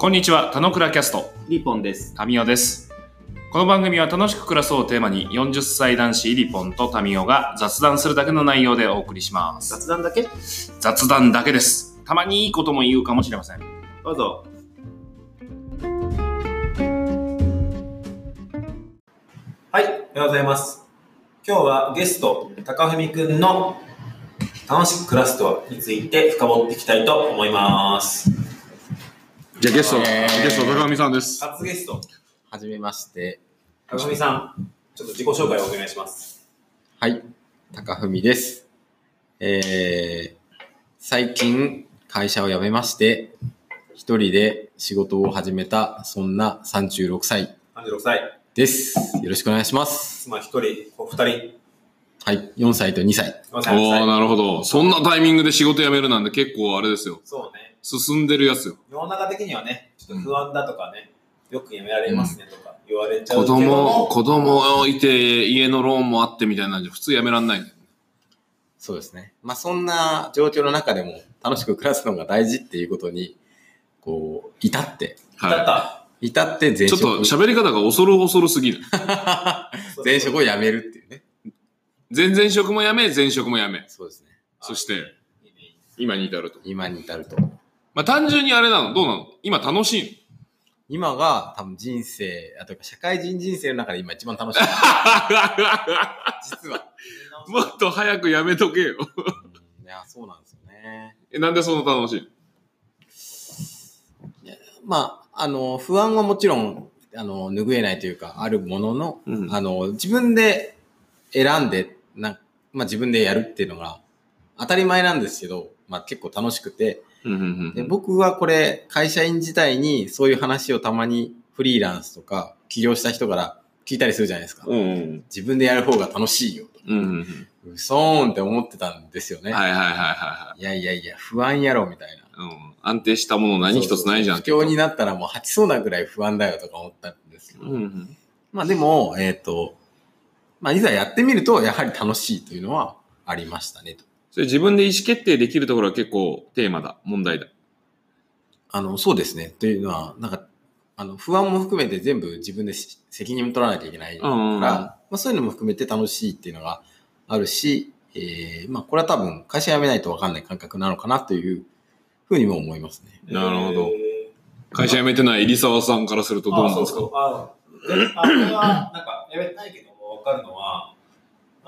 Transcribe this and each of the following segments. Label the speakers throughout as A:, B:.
A: こんにちは、田野倉キャスト、
B: リポンです。
A: タミオです。この番組は楽しく暮らそうをテーマに40歳男子イリポンとタミオが雑談するだけの内容でお送りします。
B: 雑談だけ？
A: 雑談だけです。たまにいいことも言うかもしれません。
B: どうぞ。はい、おはようございます。今日はゲスト、高文くんの楽しく暮らすとはについて深掘っていきたいと思います。
A: じゃあゲスト、
C: えー
A: ゲスト高見さんです。
B: 初ゲスト、
C: はじめまして。
B: 高文さん、ちょっと自己紹介をお願いします。
C: はい。高文です。えー、最近会社を辞めまして、一人で仕事を始めた、そんな36歳
B: 36歳、
C: です。よろしくお願いします。
B: 妻一人、子二人、
C: はい。4歳と2歳。
B: 4
A: お
B: 歳、6
A: ー、
B: 歳。
A: なるほど。そんなタイミングで仕事辞めるなんて結構あれですよ。
B: そうね。
A: 進んでるやつよ。
B: 世の中的にはね、ちょっと不安だとかね、よくやめられますねとか言われちゃう
A: 子
B: けども、
A: 供、子供いて家のローンもあってみたいなんじゃ普通辞めらんないんだよ。
C: そうですね。まあ、そんな状況の中でも楽しく暮らすのが大事っていうことに、こう、至って、
B: だっ
A: は
B: た。
C: 至って前
A: い。ちょっ
C: 職
A: と喋り方が恐る恐るすぎる。
C: 前職を辞めるっていうね。
A: 前々職も辞め、前職も辞め。
C: そうですね。
A: そして、
B: いいね
A: 今に至ると。
C: 今に至ると。
A: まあ単純にあれなの？どうなの？今楽しい
C: 今が多分人生、あと社会人人生の中で今一番楽しい。
A: の
C: 実は。
A: もっと早く辞めとけよ。
C: うんいや、そうなんですよね。
A: えなんでそんな楽しい
C: まあ、あの、不安はもちろん、あの、拭えないというか、あるものの、
A: うん
C: あの、自分で選んで、な、まあ自分でやるっていうのが当たり前なんですけど、まあ結構楽しくて、で僕はこれ、会社員時代にそういう話をたまにフリーランスとか起業した人から聞いたりするじゃないですか。
A: うん。うん
C: 自分でやる方が楽しいよ。
A: うんうんうん。
C: うそーんって思ってたんですよね。
A: はいはいはいはい
C: やいやいや、不安やろ、みたいな。
A: い。うん。安定したもの何一つないじゃん。
C: 不況になったらもう吐きそうなぐらい不安だよとか思ったんですけど。
A: うんうん。
C: まあでも、えっ、と、まあいざやってみると、やはり楽しいというのはありましたねと。
A: それ自分で意思決定できるところは結構テーマだ。問題だ。
C: あの、そうですね。というのは、なんか、あの、不安も含めて全部自分でし責任を取らなきゃいけないから、まあそういうのも含めて楽しいっていうのがあるし、えー、まあこれは多分会社辞めないとわかんない感覚なのかなというふうにも思いますね。
A: なるほど
B: え
A: 会社辞めてない入沢さんからすると
B: ー
A: どうなんですか？
B: あそうそうあであこれは、なんか、やめないけども、わかるのは、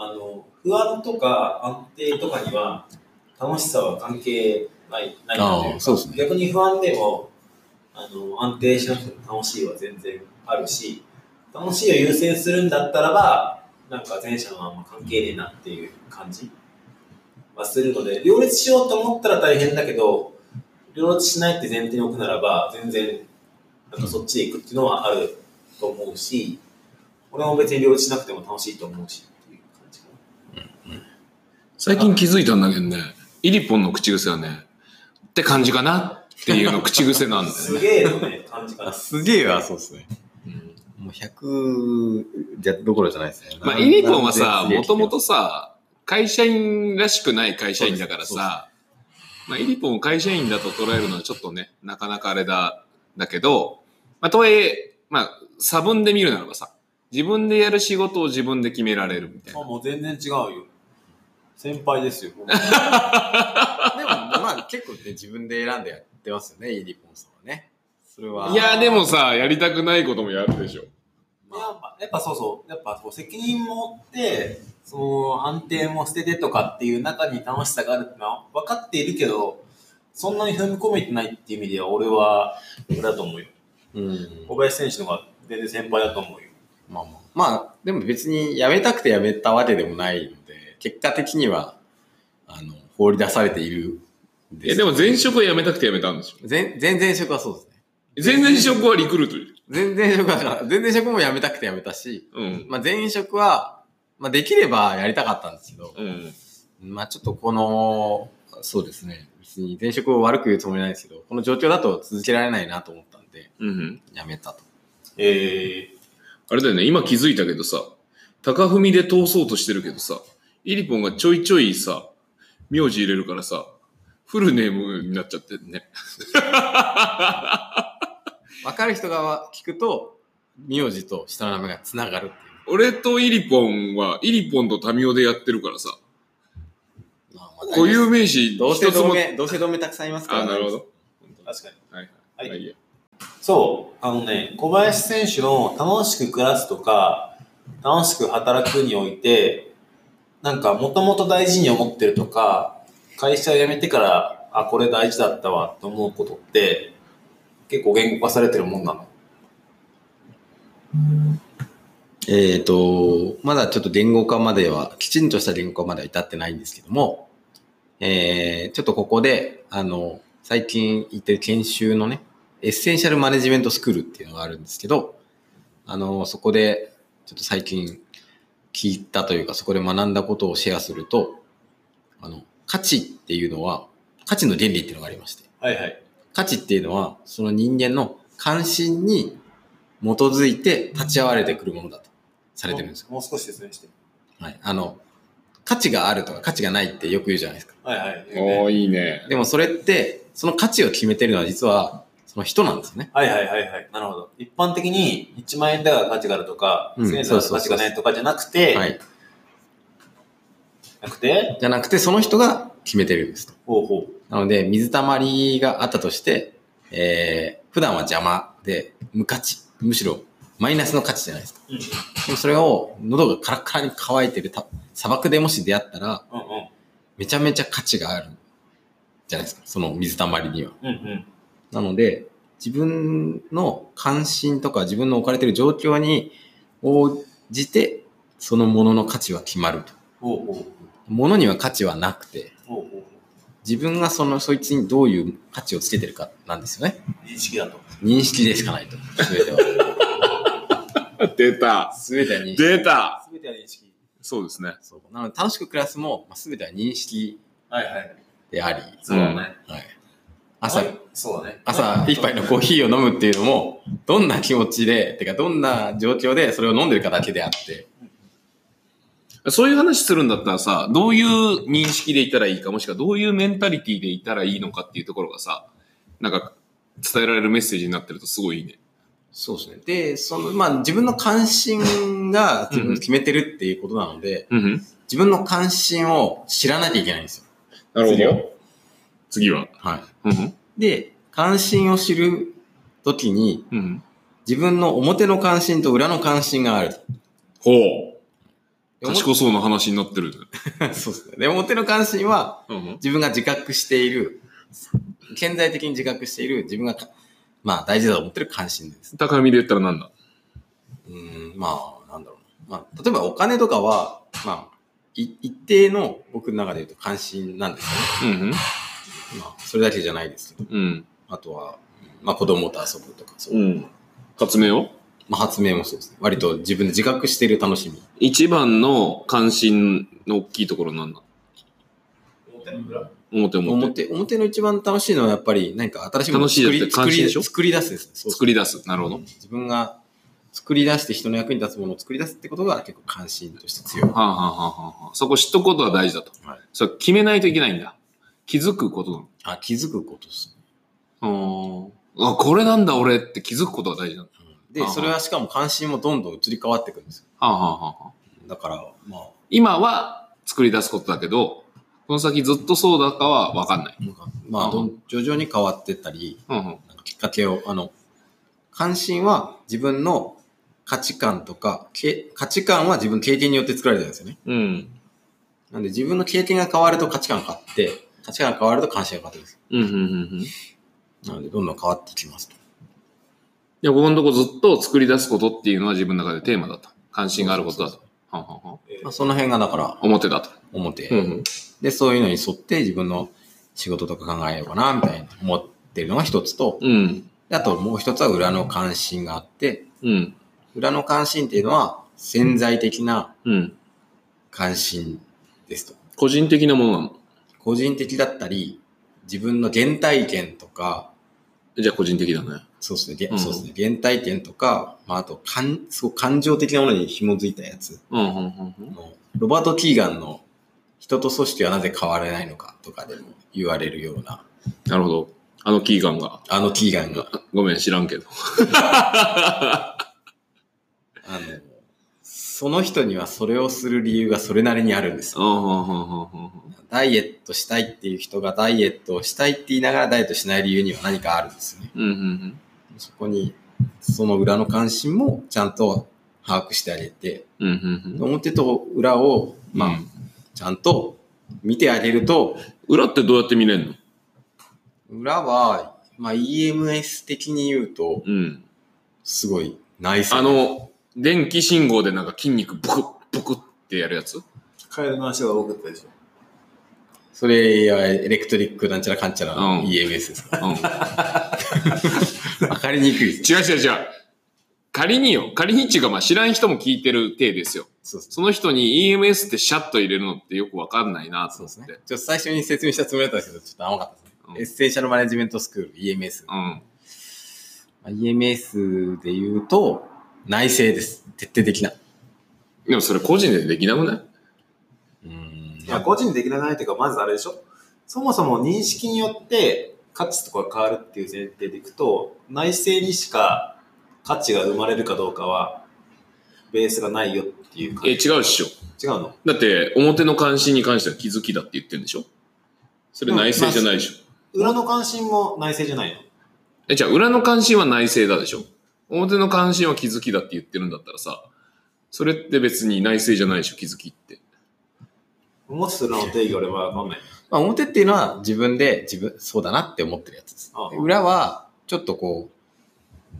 B: あの、不安とか安定とかには、楽しさは関係ない、ないという
C: あ
B: か
C: あそうですね。
B: 逆に不安でも、あの、安定しなくても楽しいは全然あるし、楽しいを優先するんだったらば、なんか前者のまま関係ねえなっていう感じはするので、両立しようと思ったら大変だけど、両立しないって前提に置くならば、全然、なんかそっちへ行くっていうのはあると思うし、俺も別に両立しなくても楽しいと思うし
A: 最近気づいたんだけどね、イリポンの口癖はね、って感じかなっていうの口癖なん
B: な。
A: だよね。
B: すげえのね、感じかな。
C: すげえわ、そうですね。もう100じゃどころじゃないですね。
A: まあ、イリポンはさ、
C: 何
A: もともとさ、会社員らしくない会社員だからさ、まあ、イリポンを会社員だと捉えるのはちょっとね、なかなかあれだ、だけど、まあ、とはいえ、まあ、差分で見るならばさ、自分でやる仕事を自分で決められるみたいな。
B: あもう全然違うよ。先輩ですよ。
C: でも、まあ結構ね、自分で選んでやってますよね、イリポンさんはね。それは。
A: いや、でもさ、やりたくないこともやるでしょ。
B: やっぱやっぱそうそう、やっぱこう責任持って、その安定も捨ててとかっていう中に楽しさがあるってのは分かっているけど、そんなに踏み込めてないっていう意味では俺は、これだと思うよ。
C: うん。
B: 小林選手の方が全然先輩だと思うよ。
C: まあまあ。まあ、でも別に辞めたくて辞めたわけでもない結果的には、あの、放り出されているんです
A: え、でも前職は辞めたくて辞めたんでしょ。
C: 全、全然職はそうですね。
A: 前々職はリクルートよ
C: 全然職は 全然職も辞めたくて辞めたし、
A: うん。
C: まあ前職は、まあできればやりたかったんですけど、
A: うん。
C: まあちょっとこの、そうですね。別に前職を悪く言うつもりないですけど、この状況だと続けられないなと思ったんで、
A: うん。
C: 辞めたと。
B: え
A: あれだよね、今気づいたけどさ、高踏みで通そうとしてるけどさ、イリポンがちょいちょいさ、名字入れるからさ、フルネームになっちゃってんね。
C: 分かる人が聞くと、名字と下の名前が繋がるっていう。
A: 俺とイリポンは、イリポンとタミオでやってるからさ、
C: まあまあ
A: 固有名詞
C: 同姓
A: 一つも。
C: 同名、同姓同名たくさんいますから、
A: あ、なるほど。
B: 確かに。
A: はい。
B: はい
A: まあい
B: そう、あのね、小林選手の楽しく暮らすとか、楽しく働くにおいて、なんかもともと大事に思ってるとか、会社を辞めてから、あ、これ大事だったわと思うことって、結構言語化されてるもんなの？
C: えっ、と、まだちょっと言語化までは、きちんとした言語化までは至ってないんですけども、えー、ちょっとここで、あの、最近行ってる研修のね、エッセンシャルマネジメントスクールっていうのがあるんですけど、あの、そこで、ちょっと最近聞いたというか、そこで学んだことをシェアすると、あの、価値っていうのは、価値の原理っていうのがありまして、
B: はいはい。
C: 価値っていうのは、その人間の関心に基づいて立ち会われてくるものだとされてるんですよ。
B: もう少し説明して。
C: はい。あの、価値があるとか価値がないってよく言うじゃないですか。
B: はいはい。
A: おー、いいね。
C: でもそれって、その価値を決めてるのは実は、その人なんですよね。
B: はいはいはいはい。なるほど。一般的に1万円だから価値があるとか、
C: うん
B: 1000円だから価値がないとかじゃなくて、
C: はい。
B: なくて、
C: じゃなくて、その人が決めてるんですと。
B: ほうほう。
C: なので、水たまりがあったとして、えー、普段は邪魔で無価値。むしろマイナスの価値じゃないですか。
B: うん
C: でもそれを喉がカラッカラに乾いてるた砂漠でもし出会ったら、
B: うんうん。
C: めちゃめちゃ価値があるじゃないですか。その水たまりには。
B: うんうん。
C: なので、自分の関心とか自分の置かれている状況に応じて、そのものの価値は決まると。ものには価値はなくて、自分がその、そいつにどういう価値をつけてるかなんですよね。
B: う。認識だと。
C: 認識でしかないと。すべては。
A: 出た。
C: すべては認識。
A: 出た。
B: すべては認識。
A: そうですね。
C: そうなので、楽しく暮らすも、まあ、すべては認識
B: はいはい。
C: であり、
B: そうだね。
C: はい。朝、
B: はいそうだね。
C: 朝一杯のコーヒーを飲むっていうのも、どんな気持ちで、てかどんな状況でそれを飲んでるかだけであって、
A: そういう話するんだったらさ、どういう認識でいたらいいか、もしくはどういうメンタリティでいたらいいのかっていうところがさ、なんか伝えられるメッセージになってるとすごいいいね。
C: そうですね。で、その、まあ自分の関心が自分で決めてるっていうことなので、
A: うん、
C: 自分の関心を知らなきゃいけないんですよ。
A: なるほど。次は。
C: はい。
A: うん、
C: で、関心を知るときに、
A: うん。
C: 自分の表の関心と裏の関心がある。
A: ほう。
C: で
A: 賢そうな話になってる。
C: そうですね。で、表の関心は、
A: うん、
C: 自分が自覚している、顕在的に自覚している、自分がか、まあ大事だと思ってる関心です。
A: 高みで言ったらなんだ？
C: うーん、まあ、なんだろうな。まあ、例えばお金とかは、まあ、い一定の僕の中で言うと関心なんですよね。
A: うん、
C: まあ、それだけじゃないですけど。
A: うん。
C: あとは、まあ子供と遊ぶとか、そう。
A: うん。発明を？
C: まあ発明もそうですね。割と自分で自覚している楽しみ。
A: 一番の関心の大きいところなんだ？
B: 表の裏？
A: 表表。
C: 表、表の一番楽しいのはやっぱり何か新しいものを作り、作り、
A: 関心でしょ？
C: 作り出すですね。そう
A: 作り出す。なるほど。
C: 自分が作り出して人の役に立つものを作り出すってことが結構関心として強い。
A: はあ、はあはあはあ、そこ知っとくことが大事だと。
C: はい
A: それ決めないといけないんだ。気づくことなの？
C: あ、気づくことですね。
A: あーあ、これなんだ俺って気づくことが大事なんだ。
C: で、それはしかも関心もどんどん移り変わっていくんですよ。
A: はあ、はあはあはあ、
C: だから、まあ、
A: 今は作り出すことだけど、この先ずっとそうだかは分かんない。
C: なんかまあ、どん徐々に変わってったり、
A: うんうん。
C: なんかきっかけを、あの、関心は自分の価値観とか、け価値観は自分の経験によって作られてるんですよね。
A: うん。
C: なんで自分の経験が変わると価値観が変わって、価値観が変わると関心が変わってるんですよ。
A: うん、うん、うん。うん。い
C: なので、どんどん変わっていきますと。
A: や、ここのとこずっと作り出すことっていうのは自分の中でテーマだと。関心があることだと。
C: その辺がだから、
A: 表だと。
C: 表。
A: うんうん。
C: で、そういうのに沿って自分の仕事とか考えようかな、みたいな思ってるのが一つと、
A: うん。
C: であともう一つは裏の関心があって、
A: うん。
C: 裏の関心っていうのは潜在的な
A: うん。
C: 関心ですと。
A: 個人的なものなの。
C: 個人的だったり、自分の原体験とか、
A: じゃあ個人的だね。
C: そうですね、げ
A: うん
C: そうですね、原体験とか、まあ、あと、感、すごく感情的なものに紐づいたやつ。
A: うん、うん、うん
C: ロバート・キーガンの人と組織はなぜ変われないのかとかでも言われるような、
A: なるほど。あのキーガンが。
C: あのキーガンが。
A: ごめん、知らんけど。
C: あの、その人にはそれをする理由がそれなりにあるんですダイエットしたいっていう人がダイエットをしたいって言いながらダイエットしない理由には何かあるんですよね。
A: うんうんうん
C: そこに、その裏の関心もちゃんと把握してあげて、
A: うんうんうん
C: 表と裏を、まあ、
A: うん
C: ちゃんと見てあげると、
A: 裏ってどうやって見れんの？
C: 裏は、まあ EMS 的に言うと、
A: うん。
C: すごい内製。
A: あの、電気信号でなんか筋肉ブクッブクってやるやつ？
B: カエルの足が多かったでしょ。
C: それはエレクトリックなんちゃらかんちゃらの
A: うん
C: EMS ですか？
A: うん。
C: わかりにくいです。
A: 違う違う違う。仮によ。仮にっていうかまあ知らん人も聞いてる体ですよ。
C: そうです
A: その人に EMS ってシャッと入れるのってよくわかんないなと
C: そうですね。ちょっと最初に説明したつもりだったんですけど、ちょっと甘かったですね。
A: うん
C: エッセンシャルマネジメントスクール、EMS。ま
A: うん。
C: あ EMS で言うと、内政です。徹底的な。
A: でもそれ個人でできなくない？
C: うん
B: いや、個人できなくないっていうか、まずあれでしょ？そもそも認識によって価値とかが変わるっていう前提でいくと、内政にしか価値が生まれるかどうかは、ベースがないよっていう感
A: え、
B: じ。
A: 違うっしょ。
B: 違うの？
A: だって、表の関心に関しては気づきだって言ってるんでしょ？それ内政じゃないでしょ。
B: 裏の関心も内政じゃないの？
A: え、じゃあ裏の関心は内政だでしょ？表の関心は気づきだって言ってるんだったらさ、それって別に内政じゃないでしょ気づきって。
B: 持つ裏の定義俺はわかんない。
C: まあ、表っていうのは自分で自分、そうだなって思ってるやつです。
B: ああ
C: で裏は、ちょっとこ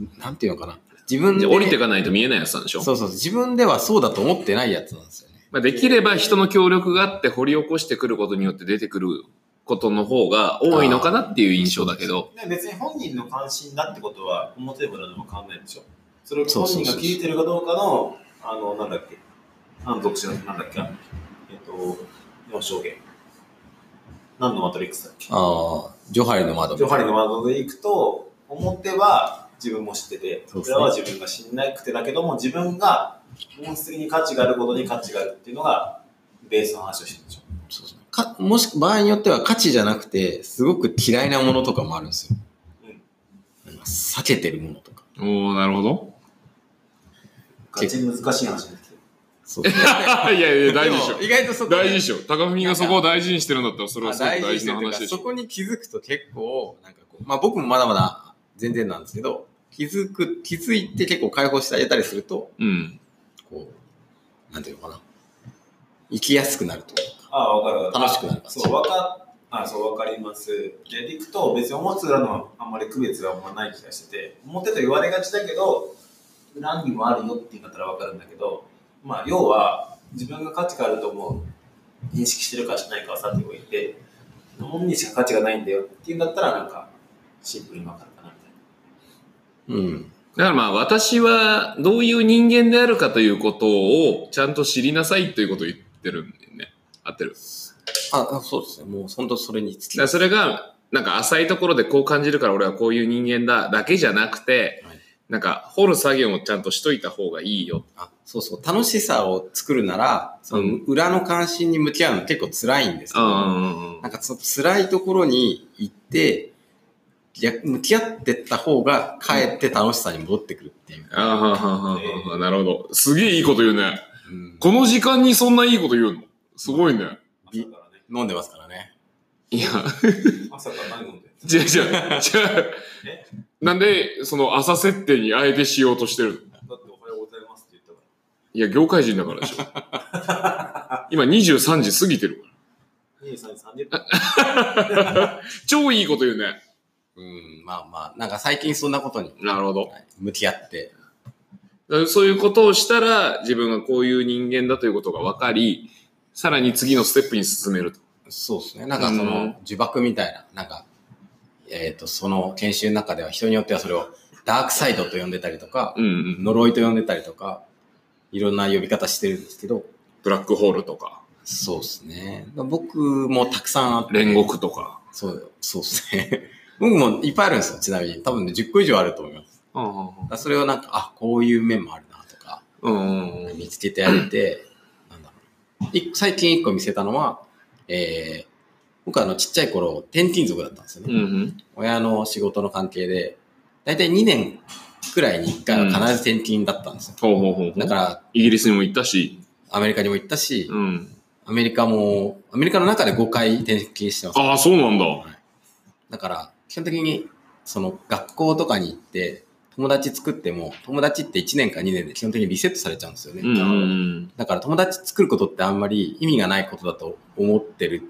C: う、なんていうのかな。自分で。
A: で降りていかないと見えないやつなんでしょ？
C: そうそう。自分ではそうだと思ってないやつなんですよね。
A: まあ、できれば人の協力があって掘り起こしてくることによって出てくることの方が多いのかなっていう印象だけど、
B: で別に本人の関心だってことは表も裏でも変わんないでしょ。それを本人が聞いてるかどうかの、あの、なんだっけ、反属者なんだっけ、えっと、4証言。何のマトリックスだっけ。
C: ああ、ジョハリの窓。
B: ジョハリのワードでいくと、表は自分も知ってて、
C: そうですね。
B: 裏は自分が知んなくてだけども、自分が本質的に価値があることに価値があるっていうのが、ベースの話をしてるんでしょ。
C: かもし、場合によっては価値じゃなくて、すごく嫌いなものとかもあるんですよ。なんか避けてるものとか。
A: おー、なるほど。
B: ガチ難しい話になってきてる。
C: そう
A: いやいや、大事でしょ
C: も。意外とそこ
A: 大事でしょ。高文がそこを大事にしてるんだったら、それはすごく
C: 大
A: 大事な話でしょ。
C: そこに気づくと結構、なんかこう、まあ僕もまだまだ全然なんですけど、気づく、気づいて結構解放してあげたりすると、
A: うん。
C: こう、なんていうのかな。生きやすくなると。
B: ああ、わかる。
C: 楽しくなる
B: そう、わかあそう、わかります。で、いくと、別に表と裏のあんまり区別があんまない気がしてて、表と言われがちだけど、裏にもあるよって言うんだったらわかるんだけど、まあ、要は、自分が価値があると思う、認識してるかしないかはさておいて、本にしか価値がないんだよっていうんだったら、なんか、シンプルにわかるかなみたいな。
C: うん。
A: だからまあ私はどういう人間であるかということをちゃんと知りなさいということを言ってるんだよね。合ってる。
C: あ、そうですね。もう本当それにつき
A: だからそれがなんか浅いところでこう感じるから俺はこういう人間だだけじゃなくて、
C: はい
A: なんか掘る作業をちゃんとしといた方がいいよ。
C: あそうそう。楽しさを作るなら、その
A: うん
C: 裏の関心に向き合うの結構辛いんですけど、
A: うん
C: なんかその辛いところに行って、逆向き合ってった方が、かえって楽しさに戻ってくるっていう。
A: ああ、なるほど。すげえいいこと言うね。
C: うん
A: この時間にそんないいこと言うの？すごいね。
C: 飲んでますからね。
A: いや、
B: 朝から何飲んでる
A: 違う違う、違う。なんで、その朝設定にあえてしようとしてるの？
B: だっておはようございますって言ったか
A: いや、業界人だからでしょ。今23時過ぎてるから
B: 23時30分。
A: ら。超いいこと言うね。
C: うん、まあまあ、なんか最近そんなことに
A: なるほど。
C: はい向き合って、
A: そういうことをしたら、自分がこういう人間だということが分かり、さらに次のステップに進めると。
C: そうですね。なんかそ
A: うん
C: の呪縛みたいな、なんか、えっ、と、その研修の中では人によってはそれをダークサイドと呼んでたりとか、
A: うんうん。
C: 呪いと呼んでたりとか、いろんな呼び方してるんですけど、
A: ブラックホールとか、
C: そうですね。僕もたくさんあって。
A: 煉獄とか。
C: そう、そうですね。僕もいっぱいあるんですよ、ちなみに。多分ね、10個以上あると思います。
A: うん
C: だからそれをなんか、あ、こういう面もあるなとか、
A: うんうん。
C: 見つけてあげて、最近一個見せたのは、えー、僕はあのちっちゃい頃、転勤族だったんですよね。
A: うんうん。
C: 親の仕事の関係で、だいたい2年くらいに1回は必ず転勤だったんですよ。
A: ほうほうほうほう。
C: だから、
A: イギリスにも行ったし。
C: アメリカにも行ったし、
A: うん。
C: アメリカも、アメリカの中で5回転勤してます。
A: ああ、そうなんだ。
C: だから、基本的に、その学校とかに行って、友達作っても、友達って1年か2年で基本的にリセットされちゃうんですよね。
A: うんうん
C: だから友達作ることってあんまり意味がないことだと思ってる、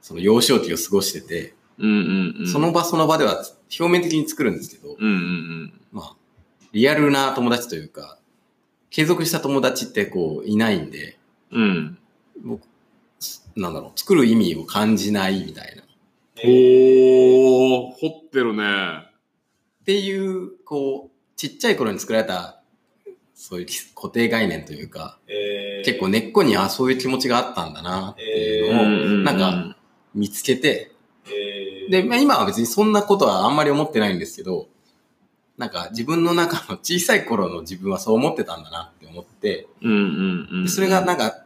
C: その幼少期を過ごしてて、
A: うん。うんうんうん。
C: その場その場では表面的に作るんですけど、
A: うんうん
C: まあ、リアルな友達というか、継続した友達ってこういないんで、
A: うん。うん。
C: 僕、なんだろう、作る意味を感じないみたいな。っ
B: えー
A: おー、掘ってるね。
C: ていう、こう、ちっちゃい頃に作られた、そういう固定概念というか、
B: えー。
C: 結構根っこにあそういう気持ちがあったんだなっていうのを、なんか、見つけて、
B: えー。
C: で、まあ、今は別にそんなことはあんまり思ってないんですけど、なんか自分の中の小さい頃の自分はそう思ってたんだなって思って、それがなんか、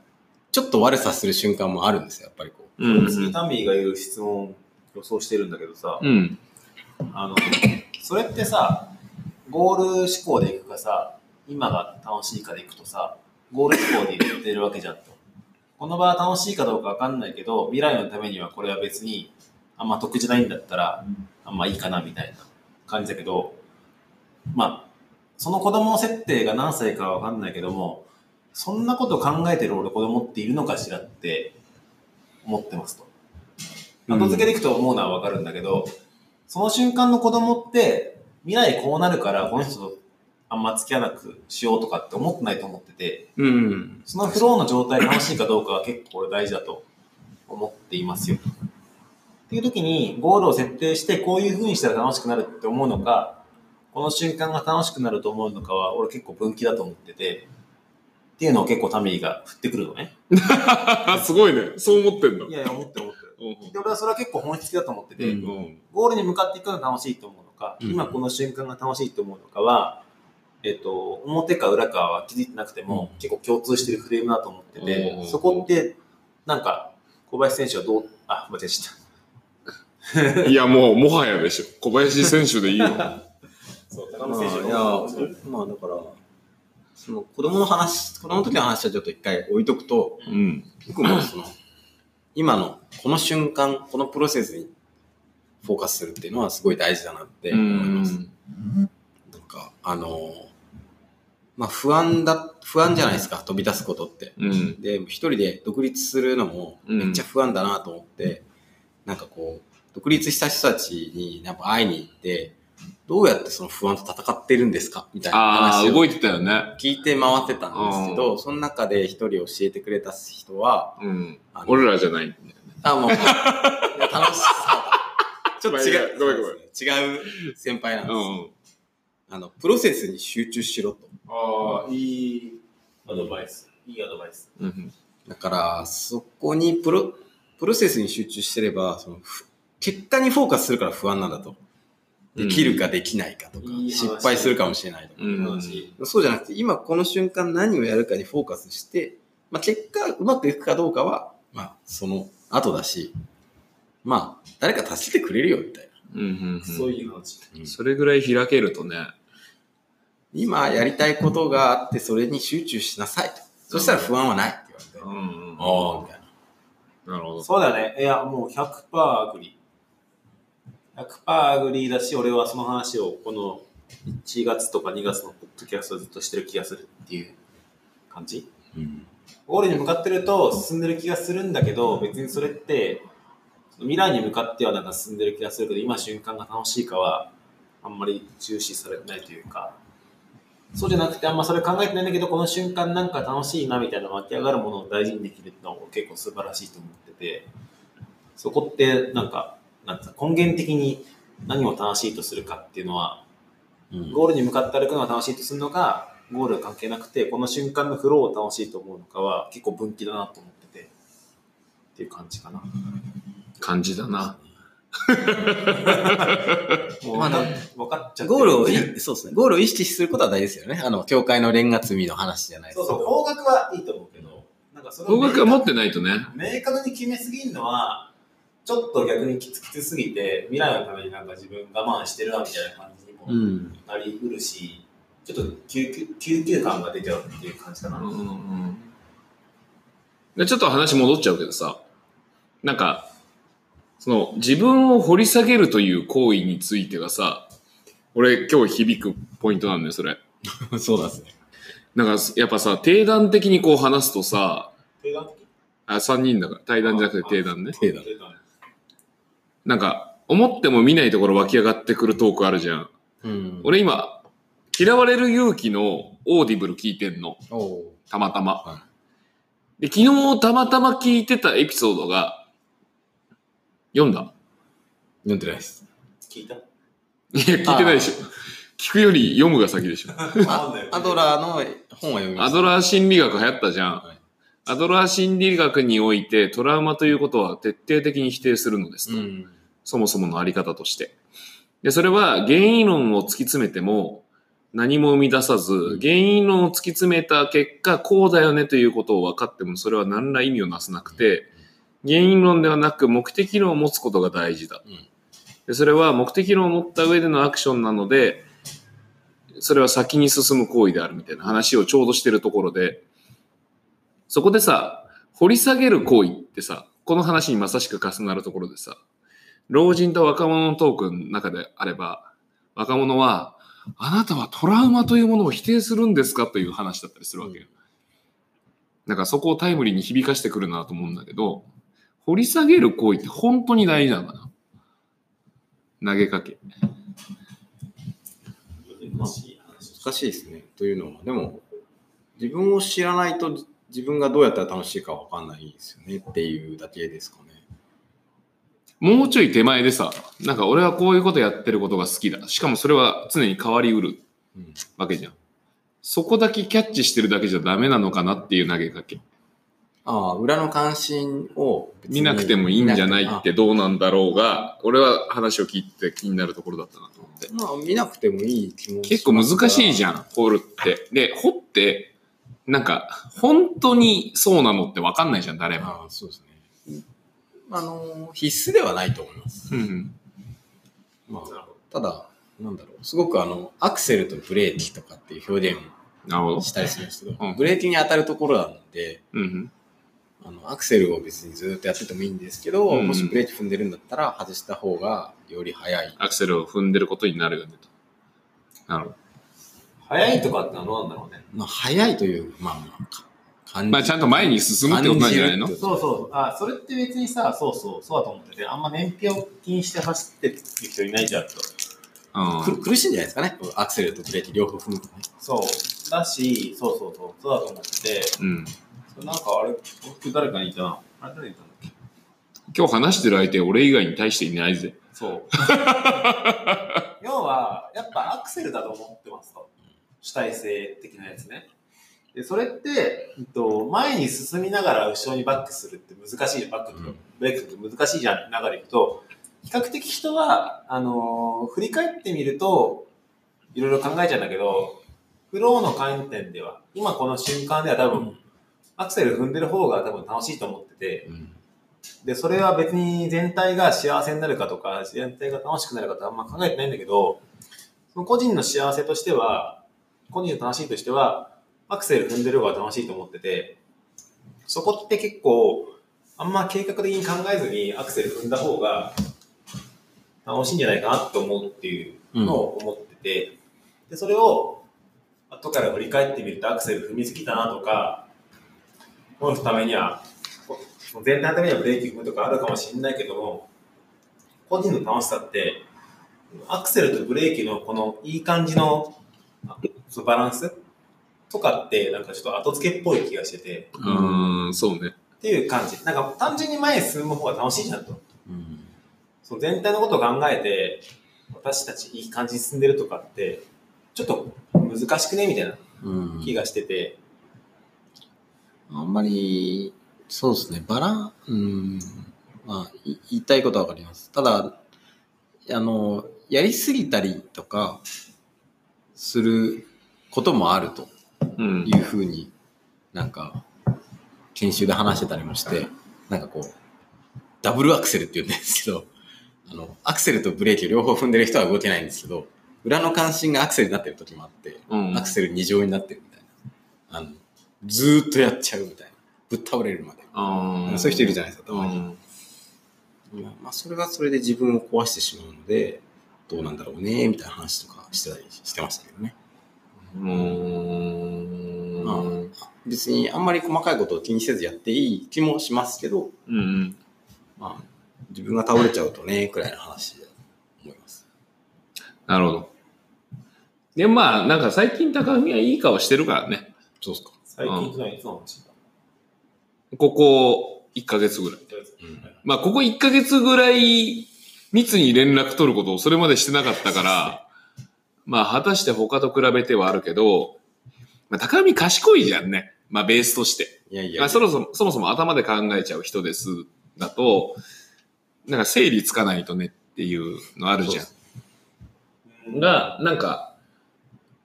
C: ちょっと悪さする瞬間もあるんですよ、やっぱりこう。
A: うんうん、
B: 別にタミーが言う質問予想してるんだけどさ、
A: うん。
B: あの、それってさ、ゴール志向でいくかさ、今が楽しいかでいくとさ、ゴール志向で言ってるわけじゃんと。この場は楽しいかどうかわかんないけど、未来のためにはこれは別にあんま得じゃないんだったら、あんまいいかなみたいな感じだけど、まあ、その子供設定が何歳かはわかんないけども、そんなこと考えてる俺子供っているのかしらって思ってますと。後付けでいくと思うのはわかるんだけど、その瞬間の子供って、未来こうなるから、この人とあんま付き合わなくしようとかって思ってないと思ってて、
C: うん。
B: そのフローの状態楽しいかどうかは結構大事だと思っていますよ。っていう時に、ゴールを設定して、こういう風にしたら楽しくなるって思うのか、この瞬間が楽しくなると思うのかは、俺結構分岐だと思ってて、っていうのを結構タミーが振ってくるのね。
A: すごいね。そう思ってんだ。
B: いやいや、思ってる思ってで、俺はそれは結構本質的だと思ってて。ゴールに向かっていくのが楽しいと思うのか、
C: うん
B: 今この瞬間が楽しいと思うのかは、えっと、表か裏かは気づいてなくても、結構共通してるフレームだと思ってて、
A: うん
B: そこって、なんか、小林選手はどう、あ、間違えちゃっ
A: いや、もう、もはやでしょ。小林選手でいいよ。
B: た。そう、高
C: まあ、
B: 野選手
C: いや、まあだから、その子供の話、子供の時の話はちょっと一回置いとくと、
A: うん。
C: 僕もその、今のこの瞬間、このプロセスにフォーカスするっていうのはすごい大事だなって
A: う
C: 思います。
A: ん。
C: なんか、あの、まあ不安だ、不安じゃないですか、飛び出すことって。
A: うん。
C: で、一人で独立するのも
A: うん
C: めっちゃ不安だなと思って、なんかこう、独立した人たちにやっぱ会いに行って、どうやってその不安と戦ってるんですか？みたいな
A: ああ、
C: 話を
A: 動いてたよね。
C: 聞いて回ってたんですけど、その中で一人教えてくれた人は、
A: うん俺らじゃないんだよね。
C: あ、もう、いや楽しそう。ちょっと違う、
A: ごめんごめん
C: 違う先輩なんです。
A: うん。
C: あの、プロセスに集中しろと。
B: ああ、いいアドバイス。いいアドバイス。
A: うん。
C: だから、そこにプロ、プロセスに集中してれば、そのふ結果にフォーカスするから不安なんだと。できるかできないかとか、失敗するかもしれないとか。
A: うん。
B: 話
C: そうじゃなくて、今この瞬間何をやるかにフォーカスして、まあ、結果うまくいくかどうかは、まあ、その後だし、まあ、誰か助けてくれるよ、みたいな。
A: うん。
B: そういう話。
A: それぐらい開けるとね。
C: 今やりたいことがあって、それに集中しなさいと。そしたら不安はないって言われて。
A: うん。
C: ああ、みたいな。
A: なるほど。
B: そうだよね。いや、もう100%アグリ。100%アグリだし、俺はその話をこの1月とか2月のポッドキャストずっとしてる気がするっていう感じ？
C: うん。
B: ゴールに向かってると進んでる気がするんだけど、別にそれって、未来に向かってはなんか進んでる気がするけど、今瞬間が楽しいかは、あんまり重視されてないというか、そうじゃなくて、あんまそれ考えてないんだけど、この瞬間なんか楽しいなみたいな湧き上がるものを大事にできるのは結構素晴らしいと思ってて、そこってなんか、根源的に何を楽しいとするかっていうのは、
C: うん
B: ゴールに向かって歩くのが楽しいとするのか、ゴールが関係なくて、この瞬間のフローを楽しいと思うのかは結構分岐だなと思ってて、っていう感じかな。
A: 感じだな。
B: もう
C: まあ
B: 分かっちゃってる
C: ゴールをい、そうですね。ゴールを意識することは大事ですよね。あの、教会のレンガ積みの話じゃないです。
B: そうそう、方角はいいと思うけど、なんかそれを
A: 方角は持ってないとね。
B: 明確に決めすぎるのは、ちちょっと逆にきつきつすぎて、未来のためになんか自分我慢してるなみたいな感じにも
C: うん。
B: なりうるし、ちょっと救急救急感が出ちゃうっていう感じかな。
A: うんうんでちょっと話戻っちゃうけどさ、なんか、その自分を掘り下げるという行為についてはさ、俺今日響くポイントなんだよ、それ。
C: そうですね。
A: なんかやっぱさ、定談的にこう話すとさ、
B: 定談的？
A: あ、3人だから、対談じゃなくて定談ね。
B: 定談
A: なんか、思っても見ないところ湧き上がってくるトークあるじゃん。
C: うん。
A: 俺今、嫌われる勇気のオーディブル聞いてんの。たまたま。
C: は
A: で、昨日たまたま聞いてたエピソードが、読んだ
C: 読んでないです。
B: 聞いた？
A: いや、聞いてないでしょ。聞くより読むが先でしょ。
C: アドラーの本は読みました。
A: アドラー心理学流行ったじゃん。
C: はい
A: アドラー心理学においてトラウマということは徹底的に否定するのですと。
C: うん。
A: そもそものあり方として。で、それは原因論を突き詰めても何も生み出さず、原因論を突き詰めた結果、こうだよねということを分かってもそれは何ら意味をなさなくて、原因論ではなく目的論を持つことが大事だ。
C: うん
A: でそれは目的論を持った上でのアクションなので、それは先に進む行為であるみたいな話をちょうどしてるところで、そこでさ、掘り下げる行為ってさ、この話にまさしく重なるところでさ、老人と若者のトークの中であれば、若者は、あなたはトラウマというものを否定するんですかという話だったりするわけよ。だからそこをタイムリーに響かしてくるなと思うんだけど、掘り下げる行為って本当に大事なのかな投げかけ。
B: 難しい話
C: 難しいですね。というのは、でも、自分を知らないと自分がどうやったら楽しいかわかんないですよねっていうだけですかね。
A: もうちょい手前でさ、なんか俺はこういうことやってることが好きだ。しかもそれは常に変わりうる
C: うん。
A: わけじゃん。そこだけキャッチしてるだけじゃダメなのかなっていう投げかけ。
C: ああ、裏の関心を
A: 見なくてもいいんじゃないってどうなんだろうが、俺は話を聞いて気になるところだったなと思って。
C: まあ、見なくてもいい気も
A: 結構難しいじゃ
C: ん。
A: ん、掘るって。で、掘って、なんか、本当にそうなのって分かんないじゃん、誰も。
C: ああ、そうですね。あの、必須ではないと思います。
A: うん。
C: まあ、ただ、なんだろう、すごくあの、アクセルとブレーキとかっていう表現を。したりするんですけど、
A: うん
C: ブレーキに当たるところなんで、
A: うん。
C: あの、アクセルを別にずっとやっててもいいんですけど、
A: うん
C: もしブレーキ踏んでるんだったら外した方がより早い。
A: アクセルを踏んでることになるよねと。なるほど。
B: 早いとかってのはどうなんだろうね。
C: まあ、早いという、まあまあ、か感じ
A: まあ、ちゃんと前に進むってことなんじゃないの
B: そうそう。あ、それって別にさ、そうそう、そうだと思ってて、あんま燃費を気にして走ってる人いないじゃんと。
A: うん。
C: く苦しいんじゃないですかね。アクセルとブレーキ両方踏むとね。
B: そう。だし、そうそうそう、そうだと思ってて、
A: うん。
B: それなんかあれ、僕誰かに言ったな。あれ誰に言ったんだっけ？
A: 今日話してる相手、俺以外に対していないぜ。
B: そう。要は、やっぱアクセルだと思ってますと。主体性的なやつね。で、それって、えっと、前に進みながら後ろにバックするって難しい、バックブレーキって難しいじゃんって流れいくと、比較的人は、あのー振り返ってみると、いろいろ考えちゃうんだけど、フローの観点では、今この瞬間では多分、アクセル踏んでる方が多分楽しいと思ってて、
C: うん。
B: で、それは別に全体が幸せになるかとか、全体が楽しくなるかとかあんま考えてないんだけど、その個人の幸せとしては、個人の楽しいとしては、アクセル踏んでる方が楽しいと思ってて、そこって結構、あんま計画的に考えずにアクセル踏んだ方が楽しいんじゃないかなと思うっていうのを思ってて、で、それを後から振り返ってみるとアクセル踏みすぎたなとか、思うためには、全体のためにはブレーキ踏むとかあるかもしれないけども、個人の楽しさって、アクセルとブレーキのこのいい感じのそのバランス？とかって、なんかちょっと後付けっぽい気がしてて、
A: うーん、そうね。
B: っていう感じ。なんか単純に前に進む方が楽しいじゃんと。
C: うん。
B: その全体のことを考えて、私たちいい感じに進んでるとかって、ちょっと難しくね？みたいな
C: うん
B: 気がしてて、
C: あんまり、そうですね、バラン、うん、まあ、い言いたいことはわかります。ただ、あの、やりすぎたりとか、することもあると
A: うん
C: い。うふうになんか、研修で話してたりもして、なんかこう、ダブルアクセルって言うんですけど、あの、アクセルとブレーキを両方踏んでる人は動けないんですけど、裏の関心がアクセルになってる時もあって、
A: うん
C: アクセル2乗になってるみたいな。あの、ずーっとやっちゃうみたいな。ぶっ倒れるまで。そういう人いるじゃないですか、たまに。まあ、それはそれで自分を壊してしまうので、どうなんだろうね、みたいな話とかしてたりしてましたけどね。
A: うーん。
C: まあ、別にあんまり細かいことを気にせずやっていい気もしますけど、
A: うんうん。
C: まあ、自分が倒れちゃうとね、くらいの話で思います。
A: なるほど。で、まあ、なんか最近高文はいい顔してるからね。
C: そうですか。
B: 最近ってのはいつの話だ
A: ここ1ヶ月ぐらい。
C: うん。
A: まあ、ここ1ヶ月ぐらい密に連絡取ることをそれまでしてなかったから、まあ、果たして他と比べてはあるけど、まあ、高見賢いじゃんね。まあ、ベースとして。
C: いやいや
A: まあ、そもそも、そもそも頭で考えちゃう人です。だと、なんか整理つかないとねっていうのあるじゃん。
B: うん
A: が、なんか、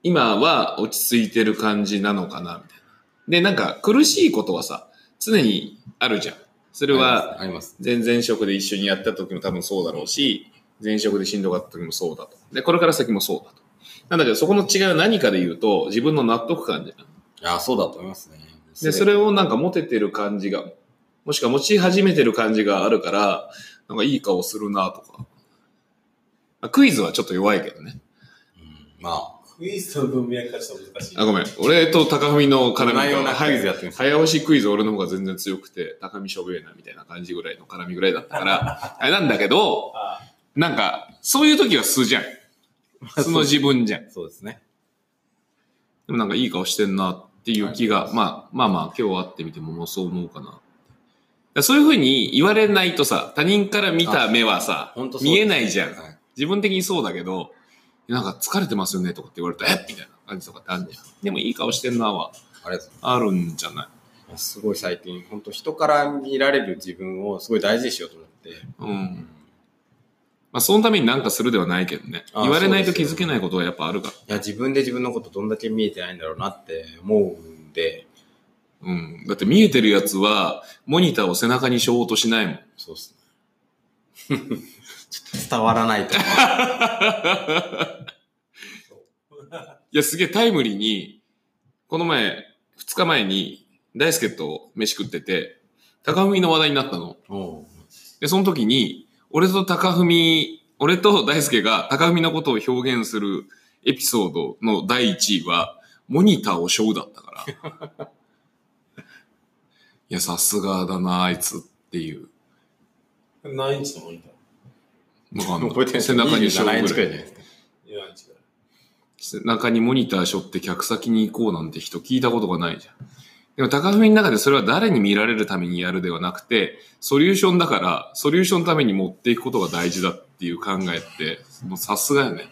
A: 今は落ち着いてる感じなのかな、みたいな。で、なんか苦しいことはさ、常にあるじゃん。それは、
C: あります。
A: 前々職で一緒にやった時も多分そうだろうし、前職でしんどかった時もそうだと。で、これから先もそうだと。なんだけど、そこの違いは何かで言うと、自分の納得感じゃん。
C: いや、そうだと思いますね。
A: で、それをなんか持ててる感じが、もしくは持ち始めてる感じがあるから、なんかいい顔するなとか。まあクイズはちょっと弱いけどね。
C: うんまあ、
B: クイズの文脈がちょっと難しい。
A: あ、ごめん。俺と高文の絡みが、
C: クイズやって
A: 早押しクイズ俺の方が全然強くて、高見しょべえなみたいな感じぐらいの絡みぐらいだったから、あれなんだけど、
B: あ
A: なんか、そういう時は素じゃん。素の自分じゃん。
C: そうですね。
A: でもなんかいい顔してんなっていう気が、まあまあまあ今日会ってみてももうそう思うかな。そういうふうに言われないとさ、他人から見た目はさ
C: 本当、そうです
A: 見えないじゃん。
C: はい
A: 自分的にそうだけど、なんか疲れてますよねとかって言われたら、えみたいな感じとかってあるじゃん。でもいい顔してんなは
C: ありがとう
A: あるんじゃない？
C: すごい最近、本当人から見られる自分をすごい大事にしようと思って。
A: うん。まあそのためになんかするではないけどね。
C: あ
A: 言われないと気づけないことはやっぱあるから。
C: いや、自分で自分のことどんだけ見えてないんだろうなって思うんで、
A: うん。だって見えてるやつは、モニターを背中にしようとしないもん。
C: そうっすね。ちょっと伝わらないと思う。
A: いや、すげえタイムリーに、この前、二日前に、大輔と飯食ってて、高文の話題になったの。で、その時に、俺と高文、俺と大輔が高文のことを表現するエピソードの第一位は、モニターをショウだったから。いや、さすがだな、あいつっていう。
B: 何インチのモニター？
A: わかんない背中にしょう
C: 27インチ
A: ぐらい
C: くらいじゃない。
A: 背中にモニター背負って客先に行こうなんて人聞いたことがないじゃん。でも高文の中でそれは誰に見られるためにやるではなくて、ソリューションだから、ソリューションのために持っていくことが大事だっていう考えって、もうさすがよね。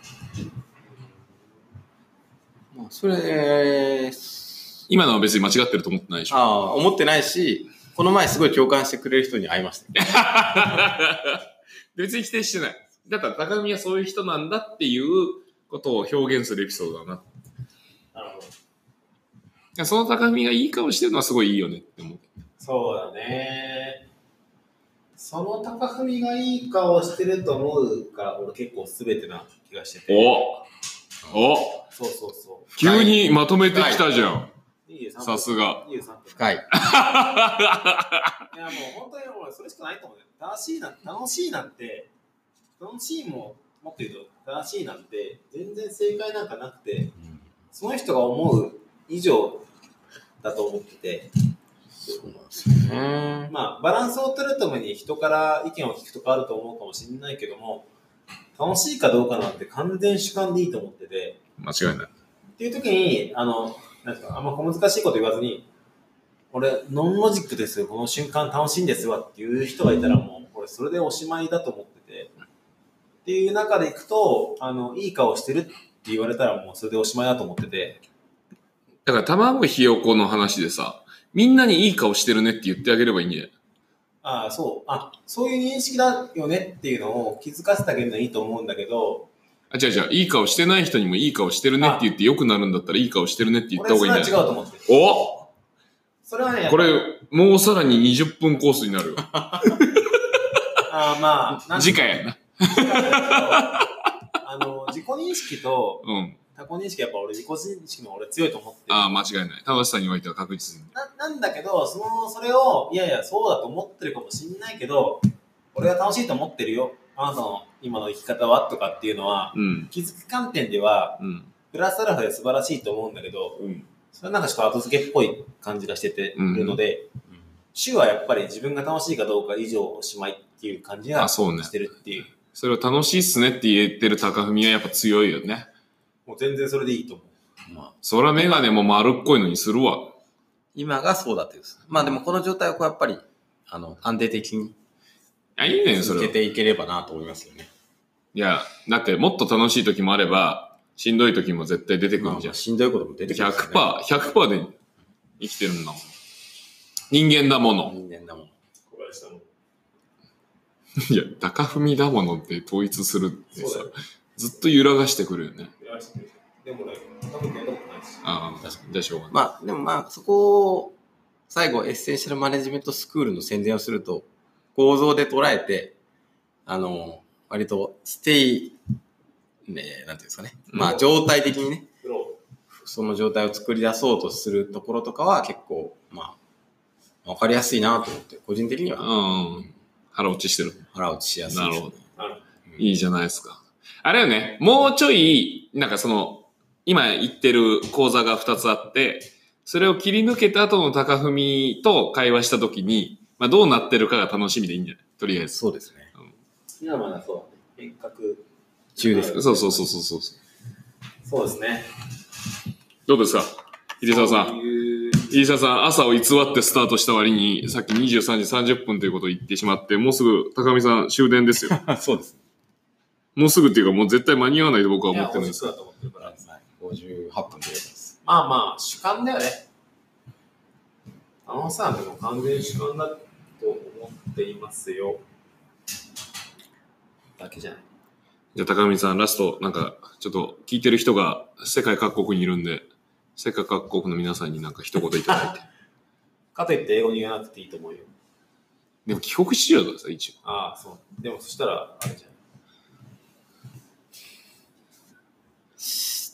C: まあ、それ、
A: 今のは別に間違ってると思ってないでしょ。
C: ああ、思ってないし、この前すごい共感してくれる人に会いましたよ。
A: 別に否定してない。だから高文はそういう人なんだっていうことを表現するエピソードだな。
B: なるほど。
A: いやその高文がいい顔してるのはすごいいいよねって思う。
B: そうだね。その高文がいい顔してると思うから、俺結構全てな気がしてて。
A: おお
B: そうそうそ
A: 急にまとめてきたじゃん。
B: う。23分
A: さすが。
B: 23分。
C: 深い。
B: いやもう本当に俺それしかないと思うよ。楽しいな、楽しいなんて、楽しいももっと言うと、楽しいなんて全然正解なんかなくて、その人が思う以上だと思ってて、
C: そうなんですよね。
B: まあバランスを取るために人から意見を聞くとかあると思うかもしれないけども、楽しいかどうかなんて完全主観でいいと思ってて、
A: 間違いない。
B: っていう時に、あの、なんですか、あんま小難しいこと言わずに、俺、ノンロジックですよ、この瞬間楽しいんですわ。っていう人がいたらもう、俺、それでおしまいだと思ってて、っていう中でいくと、あの、いい顔してるって言われたらもうそれでおしまいだと思ってて、
A: だから卵ひよこの話でさ、みんなにいい顔してるねって言ってあげればいいんじゃない？
B: ああ、そう、あ、そういう認識だよねっていうのを気づかせてあげるのはいいと思うんだけど、
A: あ、違う違う、いい顔してない人にもいい顔してるねって言って良くなるんだったらいい顔してるねって言った方がいいんじゃない？
B: は違うと思ってる。
A: お
B: それはね、
A: これ、もうさらに20分コースになるよ。
B: あーまあ、なん
A: 次回やな。
B: あの、自己認識と
A: うん。
B: 認識やっぱ俺自己認識の俺強いと思ってる。
A: ああ、間違いない。楽しさにおいては確実に。
B: ななんだけど、その、それを、いやいや、そうだと思ってるかもしんないけど、俺は楽しいと思ってるよ。あなたの今の生き方はとかっていうのは、
A: うん。
B: 気づく観点では、
A: うん。
B: プラスアルファで素晴らしいと思うんだけど、
A: うん。
B: それはなんかちょっと後付けっぽい感じがしてて、
A: うん
B: るので、主はやっぱり自分が楽しいかどうか以上おしまいっていう感じがしてるっていう。
A: それを楽しいっすねって言ってる高文はやっぱ強いよね。
B: もう全然それでいいと思う。
C: まあ、
A: そらメガネも丸っこいのにするわ。
C: 今がそうだっていう。まあでもこの状態をこうやっぱり、あの、安定的に
A: あ、いいね、そ。
C: 続けていければなと思いますよね。
A: いや、だってもっと楽しい時もあれば、しんどい時も絶対出てくるんじゃん。
C: しんどいことも出てくるね。
A: 100%、100%で生きてるんだもん。人間だもの。
C: 人間だもん。
B: 小林さんも。
A: いや、高文だものって統一するってさ
B: そうだよ、
A: ずっと揺らがしてくるよね。
B: でもね、多分やったことないし。
A: ああ、じゃあしょうがない。
C: まあ、でもまあ、そこを、最後、エッセンシャルマネジメントスクールの宣伝をすると、構造で捉えて、あの、割と、ステイ、ね、なんていうんですかね。まあ、状態的にね。その状態を作り出そうとするところとかは結構、まあ、わかりやすいなと思って、個人的には
A: うん。腹落ちしてる。
C: 腹落ちしやすいです、
A: なるほど。いいじゃないですか。あれよね、もうちょい、なんかその、今言ってる講座が2つあって、それを切り抜けた後の高文と会話した時に、まあどうなってるかが楽しみでいいんじゃない？とりあえず。
C: そうですね。
B: 今まだそうだね。変革。
C: 中ですか
A: そうそうそうそうそう。
B: そうですね。
A: どうですか？入澤さ。
B: ん
A: 入澤さん、朝を偽ってスタートした割に、さっき23時30分ということを言ってしまって、もうすぐ高見さん終電ですよ。
C: そうです。
A: もうすぐっていうか、もう絶対間に合わないと僕はい思
B: や、
A: ってるんです
B: おしくだと思ってるから。
C: 58分です。
B: まあまあ、主観だよね。あのさ、でも完全に主観だと思っていますよ。だけじゃない。
A: じゃあ高見さん、ラスト、なんか、ちょっと聞いてる人が世界各国にいるんで、世界各国の皆さんになんか一言いただいて。
B: かといって英語に言わなくていいと思うよ。
A: でも帰国子女だからさ、一応。
B: ああ、そう。でもそしたら、あれじゃん。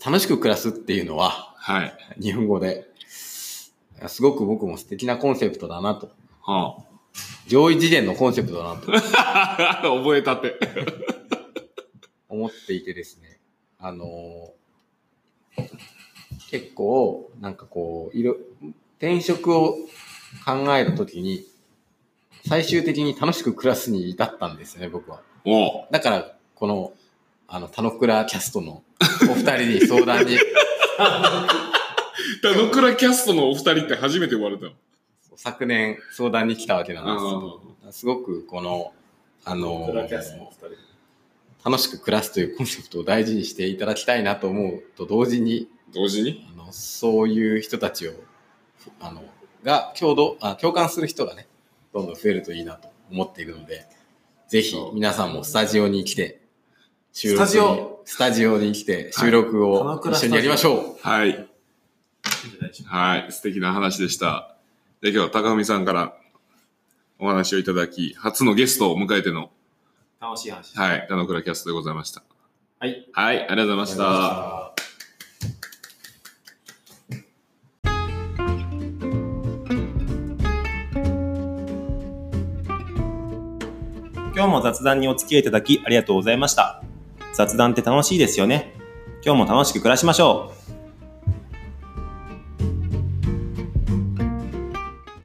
C: 楽しく暮らすっていうのは、
A: はい。
C: 日本語で、すごく僕も素敵なコンセプトだなと。
A: は
C: 上位次元のコンセプトだなと
A: あ。覚えたて。
C: 思っていてですね。あのー結構、なんかこう、いろ、転職を考えるときに、最終的に楽しく暮らすに至ったんですよね、僕は。だから、この、あの、田野倉キャストのお二人に相談に、
A: 田野倉キャストのお二人って初めて言われたの。
C: 昨年相談に来たわけなんです。け
A: あ
C: ど、すごくこの、あの楽しく暮らすというコンセプトを大事にしていただきたいなと思うと同時に、
A: 同時に？
C: あのそういう人たちを、あの、が共同あ、共感する人がね、どんどん増えるといいなと思っているので、ぜひ皆さんもスタジオに来て、収録に
B: スタジオ
C: に来て収録を一緒にやりましょう。
A: はい。はい。素敵な話でした。で、今日は高文さんからお話をいただき、初のゲストを迎えての、
B: 楽しい話。
A: はい、田野倉キャストでございました。
B: はい。
A: はい、ありがとうございました。
B: 今日も雑談にお付き合いいただきありがとうございました。雑談って楽しいですよね。今日も楽しく暮らしましょう。